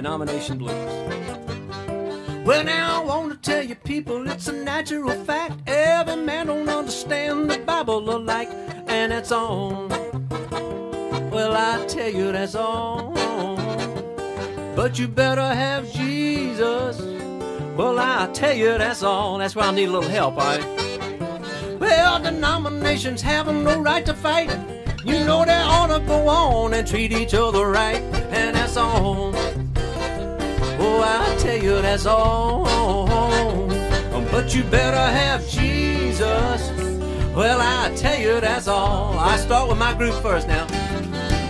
Denomination Blues. Well, now I want to tell you people it's a natural fact. Every man don't understand the Bible alike, and that's all. Well, I tell you that's all. But you better have Jesus. Well, I tell you that's all. That's why I need a little help, all right? Well, denominations have no right to fight. You know they ought to go on and treat each other right, and that's all. I tell you that's all. But you better have Jesus. Well, I tell you that's all. I start with my group first now.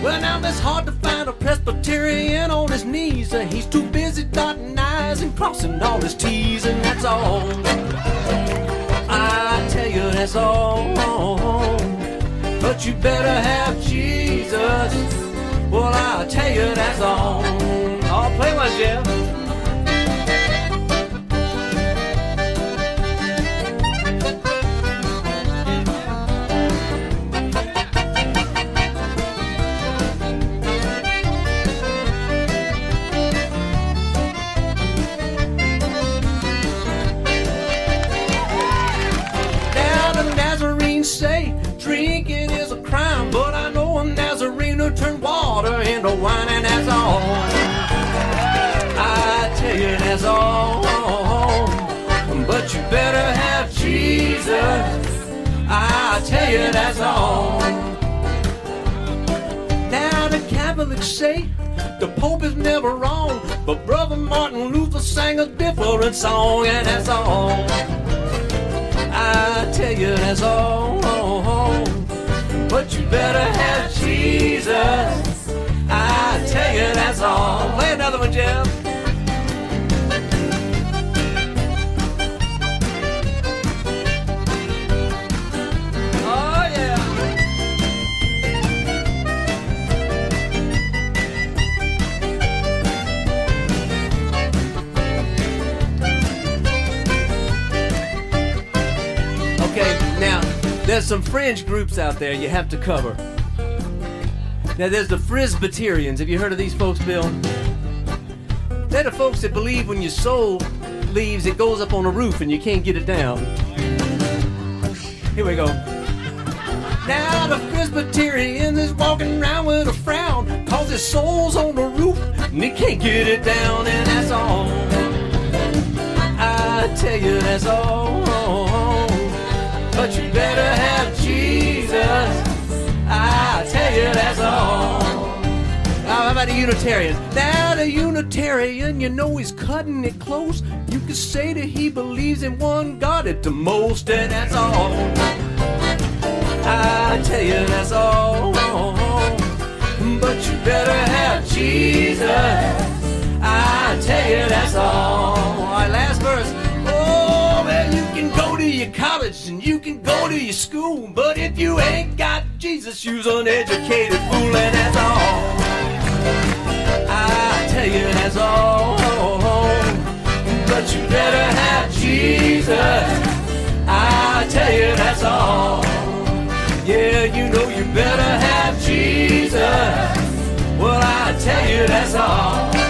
Well, now it's hard to find a Presbyterian on his knees. He's too busy dotting I's and crossing all his T's, and that's all. I tell you that's all. But you better have Jesus. Well, I tell you that's all. Who water into wine, and that's all. I tell you that's all. But you better have Jesus. I tell you that's all. Now the Catholics say the Pope is never wrong, but Brother Martin Luther sang a different song, and that's all. I tell you that's all. But you better have Jesus. I tell you that's all. Play another one, Jeff. Oh yeah. Okay, now there's some fringe groups out there you have to cover. Now there's the Frisbeterians. Have you heard of these folks, Bill? They're the folks that believe when your soul leaves, it goes up on a roof and you can't get it down. Here we go. Now the Frisbeterian is walking around with a frown, cause his soul's on the roof and he can't get it down, and that's all. I tell you that's all. But you better have About the Unitarians? Now, the Unitarian, you know he's cutting it close. You could say that he believes in one God at the most, and that's all. I tell you that's all. But you better have Jesus. I tell you that's all. Right, last verse. Oh, well, you can go to your college and you can go to your school, but if you ain't got Jesus, you's an uneducated fool, and that's all. You that's all. But you better have Jesus. I tell you that's all. Yeah, you know you better have Jesus. Well, I tell you that's all.